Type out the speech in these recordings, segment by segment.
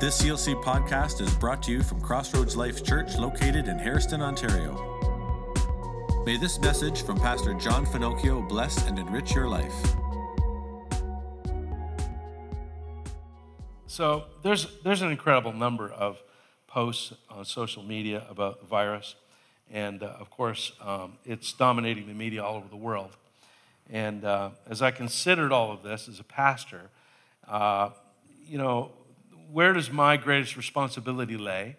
This CLC podcast is brought to you from Crossroads Life Church located in Harriston, Ontario. May this message from Pastor John Finochio bless and enrich your life. So there's, there's an incredible number of posts on social media about the virus. And uh, of course, um, it's dominating the media all over the world. And uh, as I considered all of this as a pastor, uh, you know, where does my greatest responsibility lay?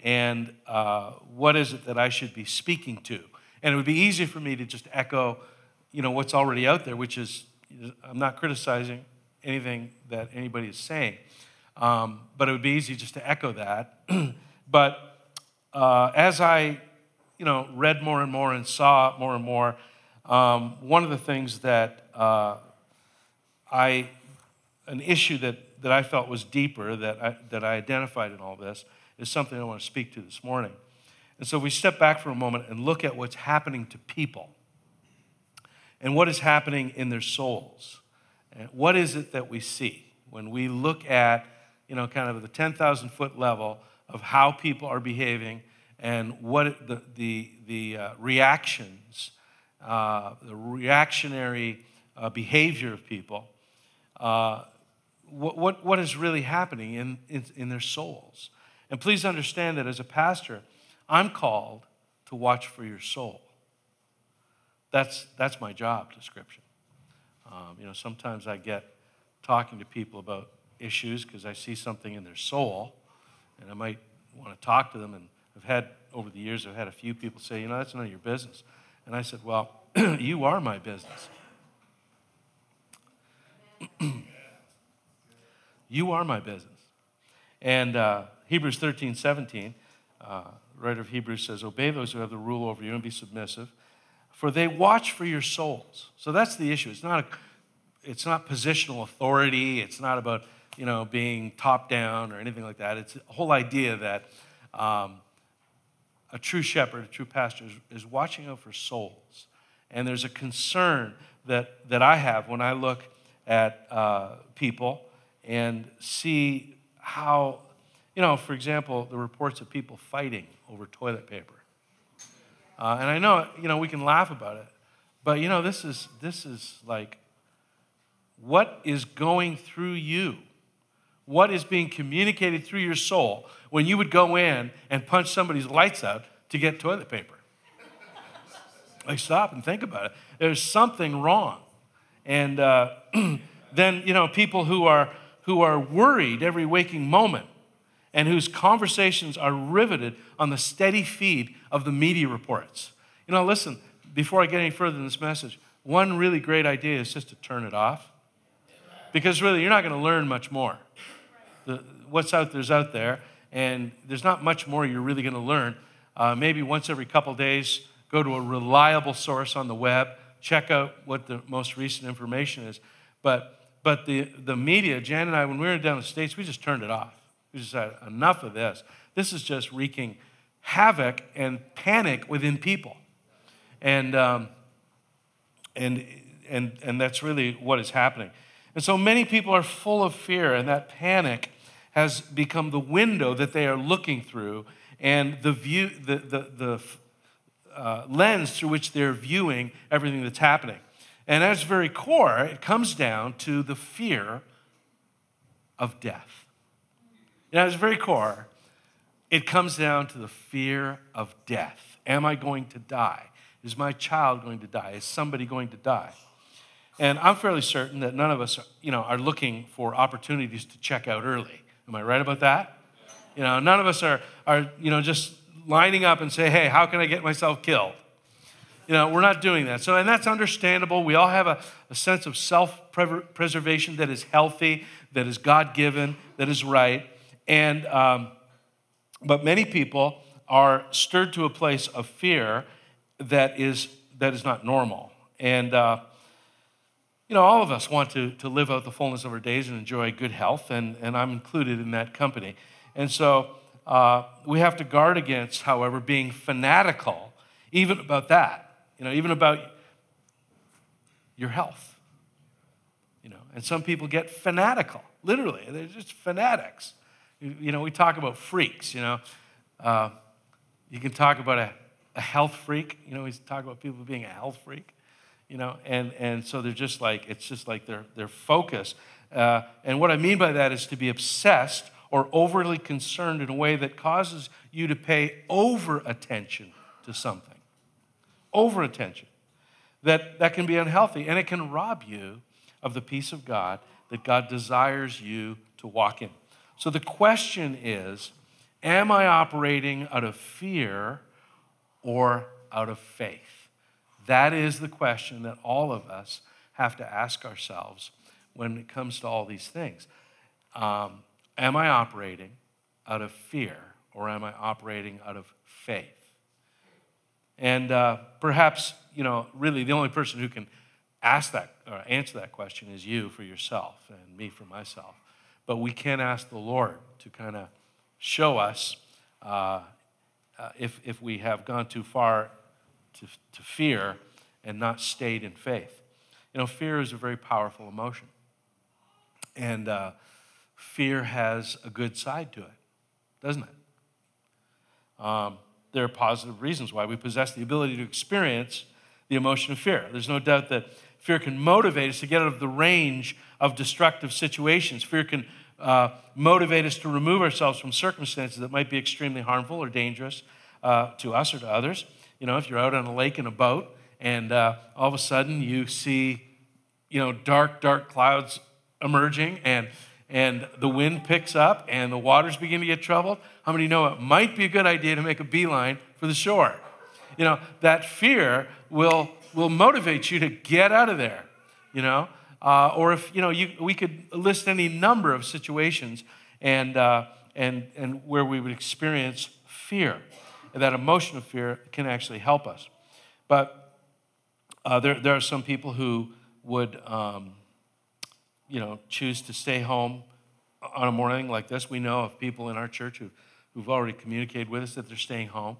And uh, what is it that I should be speaking to? And it would be easy for me to just echo, you know, what's already out there, which is I'm not criticizing anything that anybody is saying. Um, but it would be easy just to echo that. but uh, as I, you know, read more and more and saw more and more, um, one of the things that uh, I, an issue that that I felt was deeper, that I, that I identified in all this, is something I want to speak to this morning. And so we step back for a moment and look at what's happening to people and what is happening in their souls. What is it that we see when we look at, you know, kind of the 10,000 foot level of how people are behaving and what the, the, the uh, reactions, uh, the reactionary uh, behavior of people. What, what, what is really happening in, in, in their souls. And please understand that as a pastor, I'm called to watch for your soul. That's, that's my job description. Um, you know, sometimes I get talking to people about issues because I see something in their soul, and I might want to talk to them. And I've had, over the years, I've had a few people say, you know, that's none of your business. And I said, well, you are my business. You are my business. And uh, Hebrews 13, 17, uh, writer of Hebrews says, Obey those who have the rule over you and be submissive, for they watch for your souls. So that's the issue. It's not, a, it's not positional authority. It's not about you know, being top down or anything like that. It's a whole idea that um, a true shepherd, a true pastor, is, is watching out for souls. And there's a concern that, that I have when I look at uh, people and see how, you know, for example, the reports of people fighting over toilet paper. Uh, and I know, you know, we can laugh about it, but you know, this is this is like what is going through you, what is being communicated through your soul when you would go in and punch somebody's lights out to get toilet paper. like, stop and think about it. There's something wrong, and uh, then you know, people who are who are worried every waking moment and whose conversations are riveted on the steady feed of the media reports. You know, listen, before I get any further in this message, one really great idea is just to turn it off. Because really, you're not going to learn much more. The, what's out there's out there, and there's not much more you're really going to learn. Uh, maybe once every couple days, go to a reliable source on the web, check out what the most recent information is. But but the, the media, Jan and I, when we were down in the States, we just turned it off. We just said, enough of this. This is just wreaking havoc and panic within people. And, um, and, and, and that's really what is happening. And so many people are full of fear, and that panic has become the window that they are looking through and the, view, the, the, the uh, lens through which they're viewing everything that's happening. And at its very core, it comes down to the fear of death. And at its very core, it comes down to the fear of death. Am I going to die? Is my child going to die? Is somebody going to die? And I'm fairly certain that none of us, you know, are looking for opportunities to check out early. Am I right about that? You know, none of us are, are you know, just lining up and say, hey, how can I get myself killed? You know, we're not doing that. So, and that's understandable. We all have a, a sense of self preservation that is healthy, that is God given, that is right. And, um, but many people are stirred to a place of fear that is, that is not normal. And, uh, you know, all of us want to, to live out the fullness of our days and enjoy good health, and, and I'm included in that company. And so uh, we have to guard against, however, being fanatical, even about that you know, even about your health. You know, and some people get fanatical, literally. They're just fanatics. You know, we talk about freaks, you know. Uh, you can talk about a, a health freak. You know, we talk about people being a health freak, you know, and, and so they're just like, it's just like their, their focus. Uh, and what I mean by that is to be obsessed or overly concerned in a way that causes you to pay over attention to something. Over attention. That, that can be unhealthy and it can rob you of the peace of God that God desires you to walk in. So the question is Am I operating out of fear or out of faith? That is the question that all of us have to ask ourselves when it comes to all these things. Um, am I operating out of fear or am I operating out of faith? And uh, perhaps, you know, really the only person who can ask that or answer that question is you for yourself and me for myself. But we can ask the Lord to kind of show us uh, uh, if, if we have gone too far to, to fear and not stayed in faith. You know, fear is a very powerful emotion. And uh, fear has a good side to it, doesn't it? Um, there are positive reasons why we possess the ability to experience the emotion of fear. There's no doubt that fear can motivate us to get out of the range of destructive situations. Fear can uh, motivate us to remove ourselves from circumstances that might be extremely harmful or dangerous uh, to us or to others. You know, if you're out on a lake in a boat and uh, all of a sudden you see, you know, dark, dark clouds emerging and and the wind picks up and the waters begin to get troubled, how many know it might be a good idea to make a beeline for the shore? You know, that fear will, will motivate you to get out of there, you know? Uh, or if, you know, you, we could list any number of situations and, uh, and, and where we would experience fear. And that emotion of fear can actually help us. But uh, there, there are some people who would, um, you know, choose to stay home on a morning like this. We know of people in our church who, who've already communicated with us that they're staying home.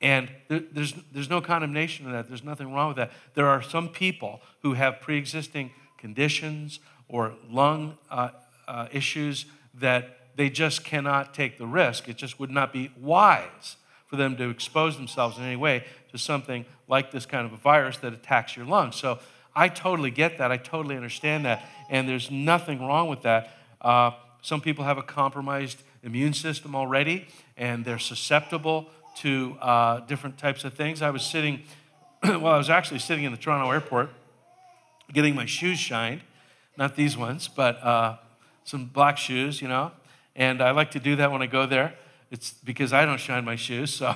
And there, there's, there's no condemnation in that. There's nothing wrong with that. There are some people who have pre existing conditions or lung uh, uh, issues that they just cannot take the risk. It just would not be wise for them to expose themselves in any way to something like this kind of a virus that attacks your lungs. So I totally get that. I totally understand that. And there's nothing wrong with that. Uh, some people have a compromised immune system already, and they're susceptible to uh, different types of things. I was sitting, well, I was actually sitting in the Toronto airport getting my shoes shined. Not these ones, but uh, some black shoes, you know. And I like to do that when I go there. It's because I don't shine my shoes. So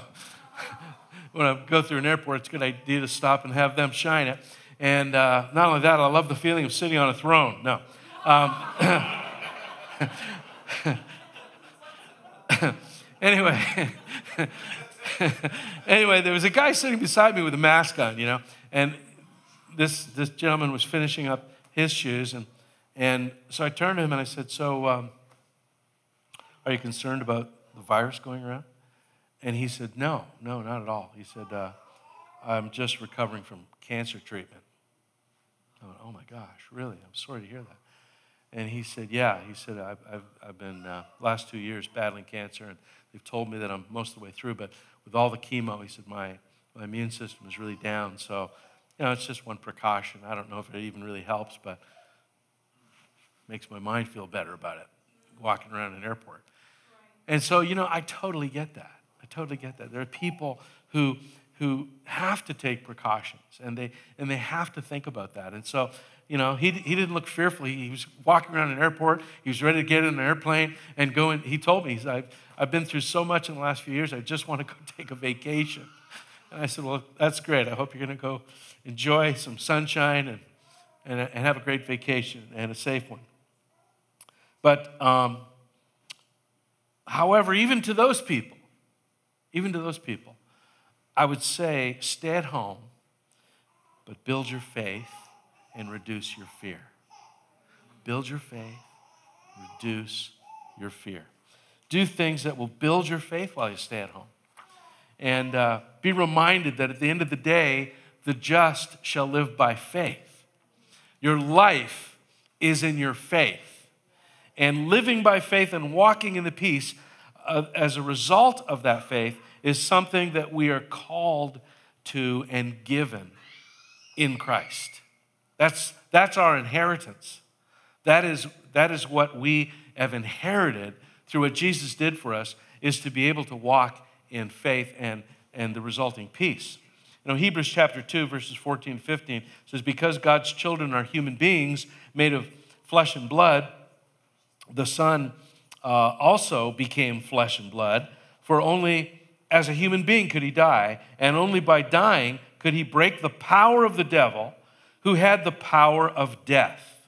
when I go through an airport, it's a good idea to stop and have them shine it. And uh, not only that, I love the feeling of sitting on a throne. No. Um, anyway, anyway, there was a guy sitting beside me with a mask on, you know, and this, this gentleman was finishing up his shoes. And, and so I turned to him and I said, So, um, are you concerned about the virus going around? And he said, No, no, not at all. He said, uh, I'm just recovering from cancer treatment. I went, Oh my gosh, really? I'm sorry to hear that. And he said, Yeah. He said, I've, I've, I've been, uh, last two years, battling cancer, and they've told me that I'm most of the way through, but with all the chemo, he said, my, my immune system is really down. So you know, it's just one precaution. I don't know if it even really helps, but makes my mind feel better about it, walking around an airport. And so, you know, I totally get that. I totally get that. There are people who who have to take precautions and they and they have to think about that. And so, you know, he, he didn't look fearful. He was walking around an airport. He was ready to get in an airplane and go in. He told me, I've, I've been through so much in the last few years. I just want to go take a vacation. And I said, Well, that's great. I hope you're going to go enjoy some sunshine and, and, and have a great vacation and a safe one. But, um, however, even to those people, even to those people, I would say stay at home, but build your faith and reduce your fear. Build your faith, reduce your fear. Do things that will build your faith while you stay at home. And uh, be reminded that at the end of the day, the just shall live by faith. Your life is in your faith. And living by faith and walking in the peace uh, as a result of that faith is something that we are called to and given in Christ. That's, that's our inheritance. That is, that is what we have inherited through what Jesus did for us, is to be able to walk in faith and, and the resulting peace. You know, Hebrews chapter 2, verses 14 and 15 says, Because God's children are human beings made of flesh and blood, the Son uh, also became flesh and blood, for only as a human being could he die, and only by dying could he break the power of the devil who had the power of death.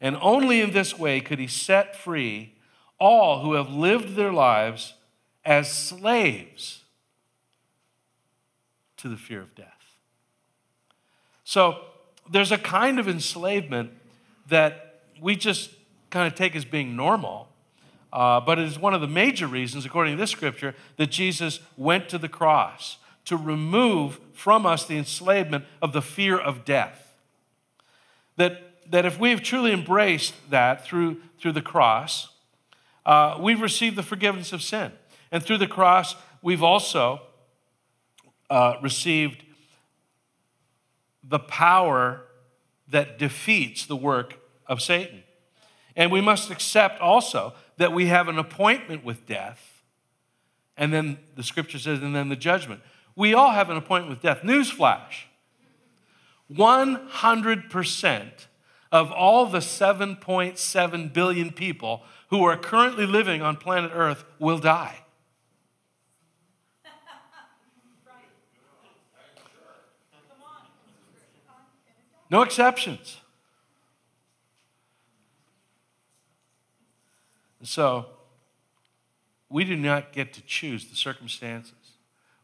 And only in this way could he set free all who have lived their lives as slaves to the fear of death. So there's a kind of enslavement that we just kind of take as being normal. Uh, but it is one of the major reasons, according to this scripture, that Jesus went to the cross to remove from us the enslavement of the fear of death. That, that if we've truly embraced that through, through the cross, uh, we've received the forgiveness of sin. And through the cross, we've also uh, received the power that defeats the work of Satan. And we must accept also that we have an appointment with death. And then the scripture says, and then the judgment. We all have an appointment with death. Newsflash 100% of all the 7.7 billion people who are currently living on planet Earth will die. No exceptions. So, we do not get to choose the circumstances.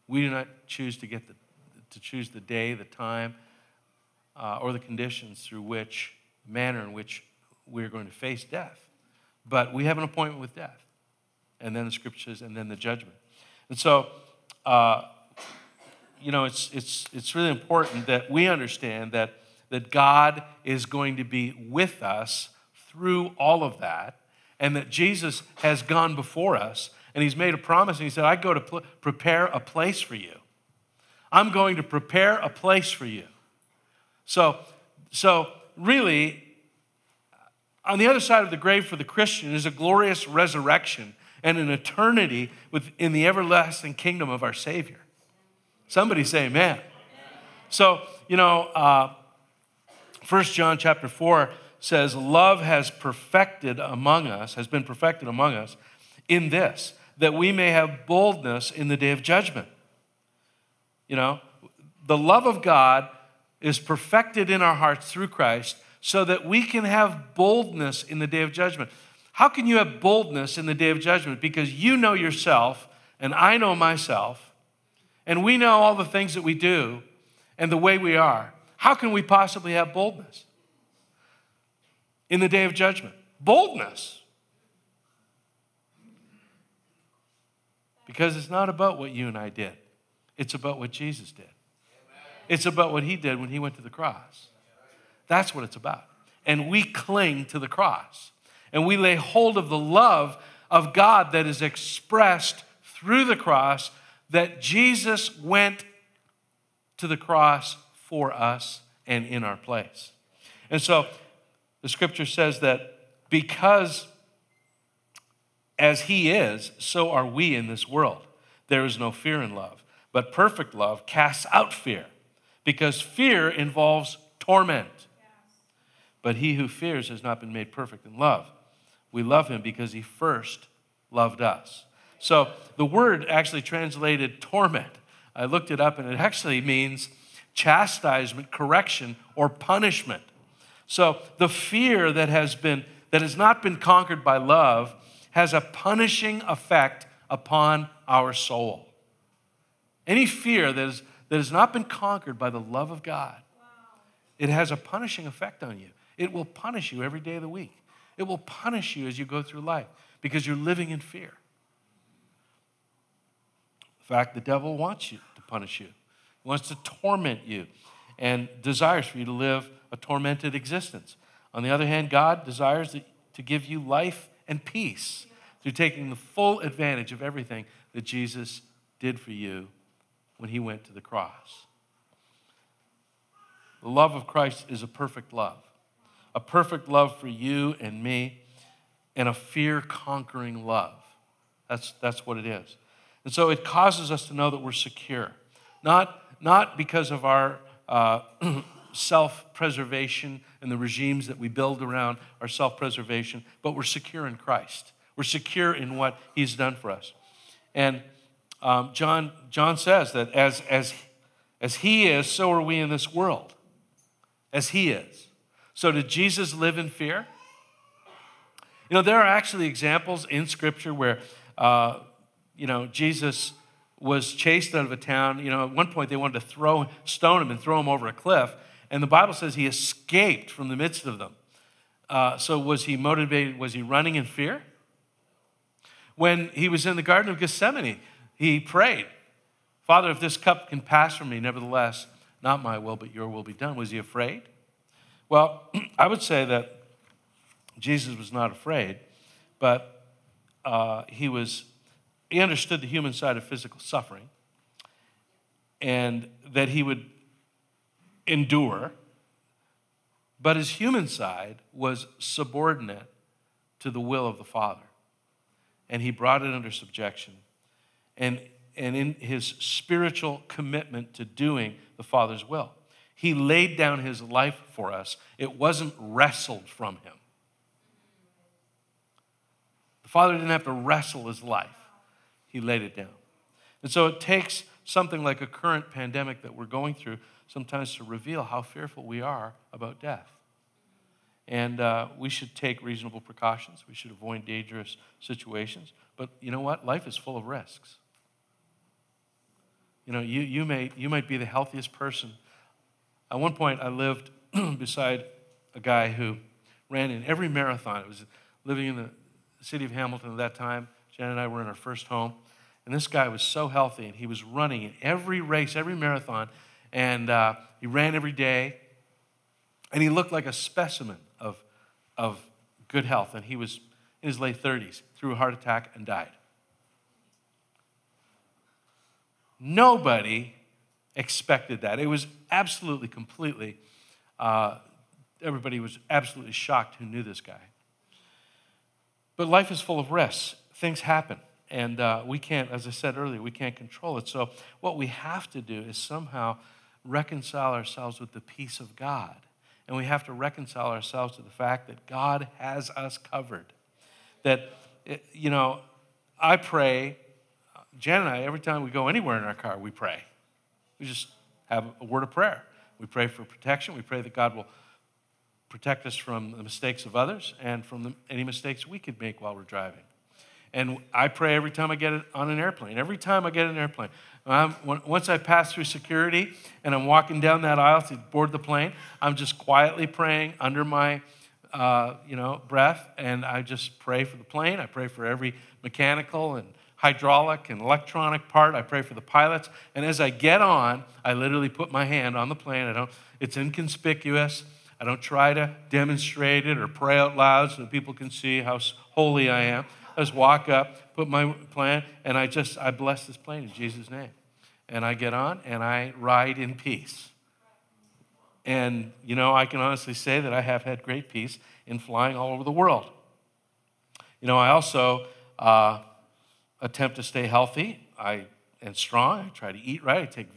We do not choose to get the, to choose the day, the time, uh, or the conditions through which, manner in which we're going to face death. But we have an appointment with death. And then the scriptures, and then the judgment. And so, uh, you know, it's, it's, it's really important that we understand that, that God is going to be with us through all of that and that Jesus has gone before us and he's made a promise and he said, I go to pl- prepare a place for you. I'm going to prepare a place for you. So, so really, on the other side of the grave for the Christian is a glorious resurrection and an eternity within the everlasting kingdom of our Savior. Somebody say amen. So, you know, uh, 1 John chapter 4 says, Love has perfected among us, has been perfected among us in this, that we may have boldness in the day of judgment. You know, the love of God is perfected in our hearts through Christ so that we can have boldness in the day of judgment. How can you have boldness in the day of judgment? Because you know yourself, and I know myself, and we know all the things that we do and the way we are. How can we possibly have boldness? In the day of judgment. Boldness. Because it's not about what you and I did, it's about what Jesus did. It's about what he did when he went to the cross. That's what it's about. And we cling to the cross. And we lay hold of the love of God that is expressed through the cross, that Jesus went to the cross for us and in our place. And so the scripture says that because as he is, so are we in this world. There is no fear in love, but perfect love casts out fear, because fear involves torment. But he who fears has not been made perfect in love. We love him because he first loved us. So the word actually translated torment. I looked it up and it actually means chastisement, correction, or punishment. So the fear that has been that has not been conquered by love has a punishing effect upon our soul. Any fear that, is, that has not been conquered by the love of God, wow. it has a punishing effect on you. It will punish you every day of the week. It will punish you as you go through life because you're living in fear. In fact, the devil wants you to punish you, he wants to torment you, and desires for you to live a tormented existence. On the other hand, God desires to give you life and peace through taking the full advantage of everything that Jesus did for you when he went to the cross. The love of Christ is a perfect love, a perfect love for you and me, and a fear conquering love. That's, that's what it is. And so it causes us to know that we're secure, not, not because of our uh, self preservation and the regimes that we build around our self preservation, but we're secure in Christ. We're secure in what He's done for us. And um, John, John says that as, as, as He is, so are we in this world. As He is. So did Jesus live in fear? You know, there are actually examples in Scripture where, uh, you know, Jesus was chased out of a town. You know, at one point they wanted to throw, stone him and throw him over a cliff. And the Bible says he escaped from the midst of them. Uh, so was he motivated? Was he running in fear? When he was in the Garden of Gethsemane, he prayed, Father, if this cup can pass from me, nevertheless, not my will, but your will be done. Was he afraid? Well, I would say that Jesus was not afraid, but uh, he was, he understood the human side of physical suffering and that he would endure, but his human side was subordinate to the will of the Father. And he brought it under subjection. And, and in his spiritual commitment to doing the Father's will, he laid down his life for us. It wasn't wrestled from him. The Father didn't have to wrestle his life, he laid it down. And so it takes something like a current pandemic that we're going through sometimes to reveal how fearful we are about death. And uh, we should take reasonable precautions. We should avoid dangerous situations. But you know what? Life is full of risks. You know, you, you, may, you might be the healthiest person. At one point, I lived beside a guy who ran in every marathon. It was living in the city of Hamilton at that time. Jen and I were in our first home. And this guy was so healthy, and he was running in every race, every marathon and uh, he ran every day, and he looked like a specimen of, of good health. And he was in his late 30s, through a heart attack, and died. Nobody expected that. It was absolutely, completely, uh, everybody was absolutely shocked who knew this guy. But life is full of risks, things happen. And uh, we can't, as I said earlier, we can't control it. So, what we have to do is somehow reconcile ourselves with the peace of God. And we have to reconcile ourselves to the fact that God has us covered. That, eh, you know, I pray, Jan and I, every time we go anywhere in our car, we pray. We just have a word of prayer. We pray for protection. We pray that God will protect us from the mistakes of others and from the, any mistakes we could make while we're driving. And I pray every time I get on an airplane. Every time I get an airplane, once I pass through security and I'm walking down that aisle to board the plane, I'm just quietly praying under my, uh, you know, breath, and I just pray for the plane. I pray for every mechanical and hydraulic and electronic part. I pray for the pilots, and as I get on, I literally put my hand on the plane. I don't. It's inconspicuous. I don't try to demonstrate it or pray out loud so that people can see how holy I am. I just walk up, put my plan, and I just, I bless this plane in Jesus' name. And I get on and I ride in peace. And, you know, I can honestly say that I have had great peace in flying all over the world. You know, I also uh, attempt to stay healthy I, and strong. I try to eat right. I take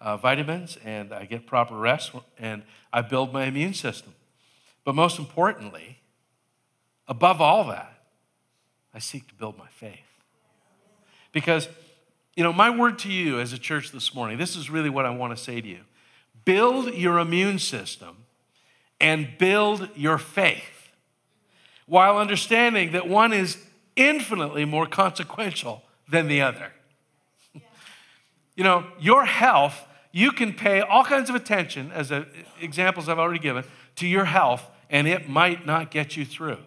uh, vitamins and I get proper rest and I build my immune system. But most importantly, above all that, I seek to build my faith. Because, you know, my word to you as a church this morning, this is really what I want to say to you build your immune system and build your faith while understanding that one is infinitely more consequential than the other. you know, your health, you can pay all kinds of attention, as a, examples I've already given, to your health, and it might not get you through.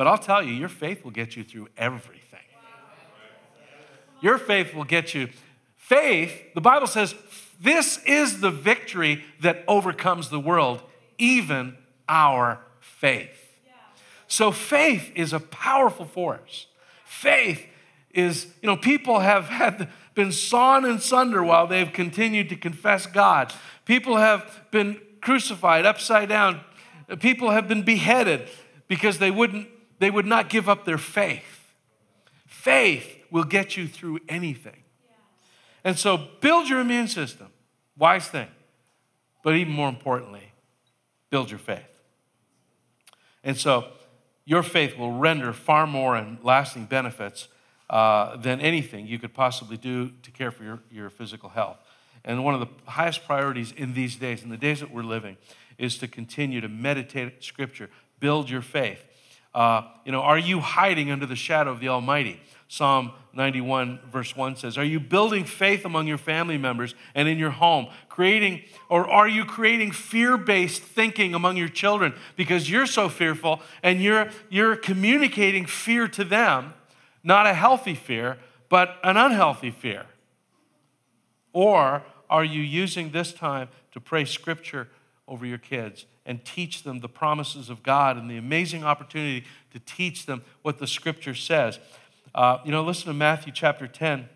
But I'll tell you, your faith will get you through everything. Your faith will get you. Faith, the Bible says, this is the victory that overcomes the world, even our faith. So faith is a powerful force. Faith is, you know, people have had been sawn in sunder while they've continued to confess God. People have been crucified upside down. People have been beheaded because they wouldn't they would not give up their faith. Faith will get you through anything. And so build your immune system. Wise thing. But even more importantly, build your faith. And so your faith will render far more and lasting benefits uh, than anything you could possibly do to care for your, your physical health. And one of the highest priorities in these days, in the days that we're living, is to continue to meditate Scripture, build your faith. Uh, you know, are you hiding under the shadow of the Almighty? Psalm 91, verse 1 says, Are you building faith among your family members and in your home? Creating, or are you creating fear based thinking among your children because you're so fearful and you're, you're communicating fear to them? Not a healthy fear, but an unhealthy fear? Or are you using this time to pray scripture over your kids and teach them the promises of God and the amazing opportunity to teach them what the scripture says? Uh, you know, listen to Matthew chapter 10.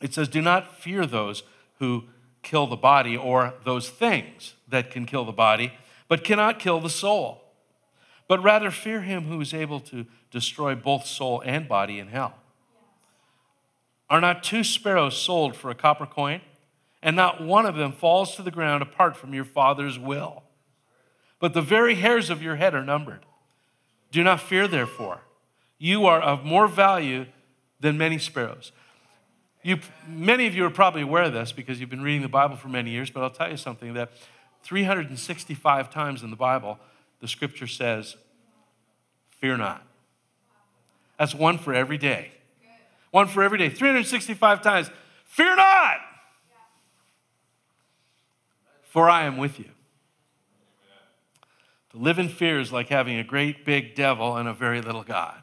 It says, Do not fear those who kill the body or those things that can kill the body, but cannot kill the soul. But rather fear him who is able to destroy both soul and body in hell. Are not two sparrows sold for a copper coin? And not one of them falls to the ground apart from your Father's will. But the very hairs of your head are numbered. Do not fear, therefore. You are of more value than many sparrows. You, many of you are probably aware of this because you've been reading the Bible for many years, but I'll tell you something that 365 times in the Bible, the scripture says, Fear not. That's one for every day. One for every day. 365 times. Fear not, for I am with you. To live in fear is like having a great big devil and a very little God.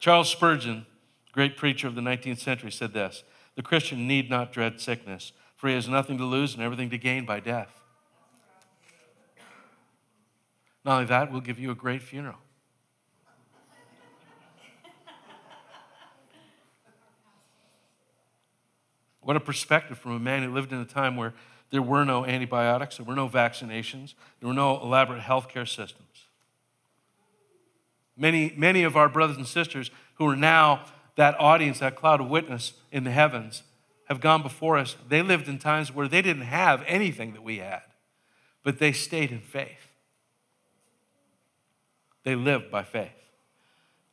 Charles Spurgeon, great preacher of the 19th century, said this The Christian need not dread sickness, for he has nothing to lose and everything to gain by death. Not only that, we'll give you a great funeral. What a perspective from a man who lived in a time where there were no antibiotics, there were no vaccinations, there were no elaborate healthcare systems. Many, many of our brothers and sisters who are now that audience, that cloud of witness in the heavens, have gone before us. They lived in times where they didn't have anything that we had, but they stayed in faith. They lived by faith.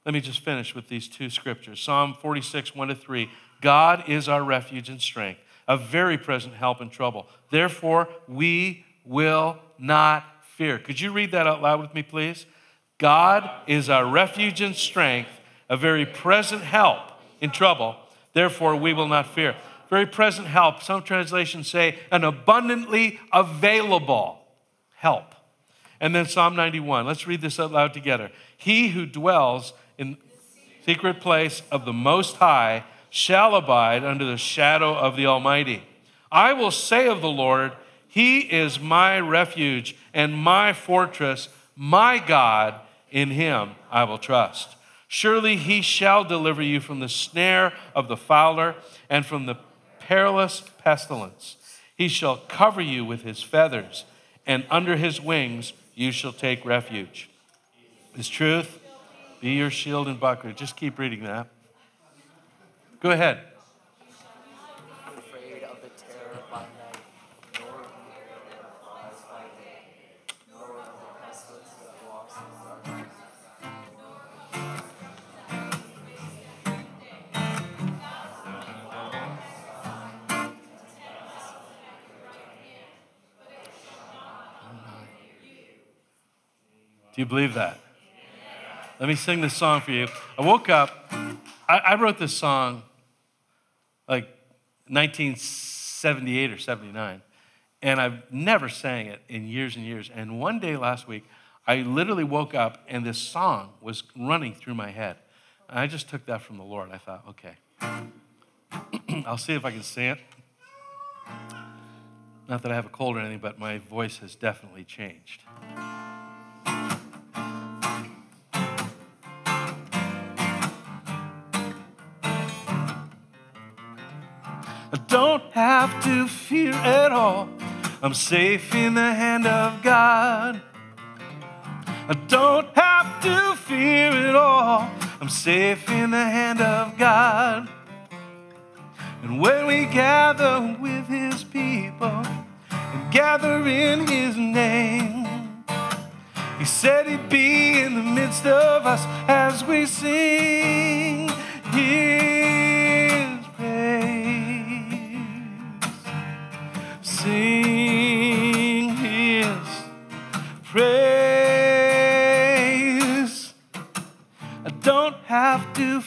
Let me just finish with these two scriptures Psalm 46, 1 to 3. God is our refuge and strength, a very present help in trouble. Therefore, we will not fear. Could you read that out loud with me, please? God is our refuge and strength, a very present help in trouble. Therefore, we will not fear. Very present help. Some translations say an abundantly available help. And then Psalm 91. Let's read this out loud together. He who dwells in secret place of the Most High shall abide under the shadow of the Almighty. I will say of the Lord, He is my refuge and my fortress, my God, in Him I will trust. Surely He shall deliver you from the snare of the fowler and from the perilous pestilence. He shall cover you with His feathers, and under His wings you shall take refuge. His truth be your shield and buckler. Just keep reading that. Go ahead. Do you believe that? Let me sing this song for you. I woke up, I, I wrote this song like 1978 or 79, and I've never sang it in years and years. And one day last week, I literally woke up and this song was running through my head. And I just took that from the Lord. I thought, okay, I'll see if I can sing it. Not that I have a cold or anything, but my voice has definitely changed. Have to fear at all. I'm safe in the hand of God. I don't have to fear at all. I'm safe in the hand of God. And when we gather with His people and gather in His name, He said He'd be in the midst of us as we sing His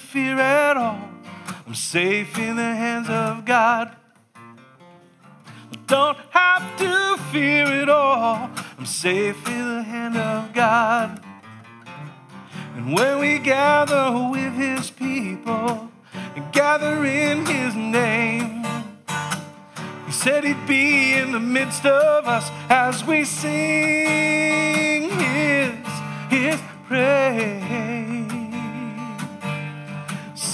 fear at all. I'm safe in the hands of God. Don't have to fear at all. I'm safe in the hand of God. And when we gather with His people and gather in His name, He said He'd be in the midst of us as we sing His, His praise.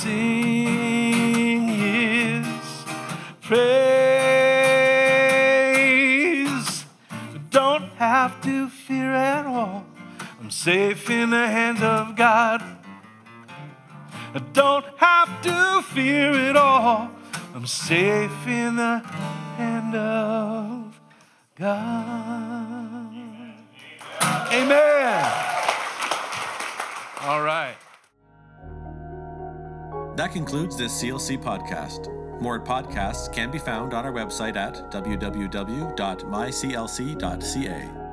Sing His praise. Don't have to fear at all. I'm safe in the hands of God. I don't have to fear at all. I'm safe in the hand of God. Amen. All right. That concludes this CLC podcast. More podcasts can be found on our website at www.myclc.ca.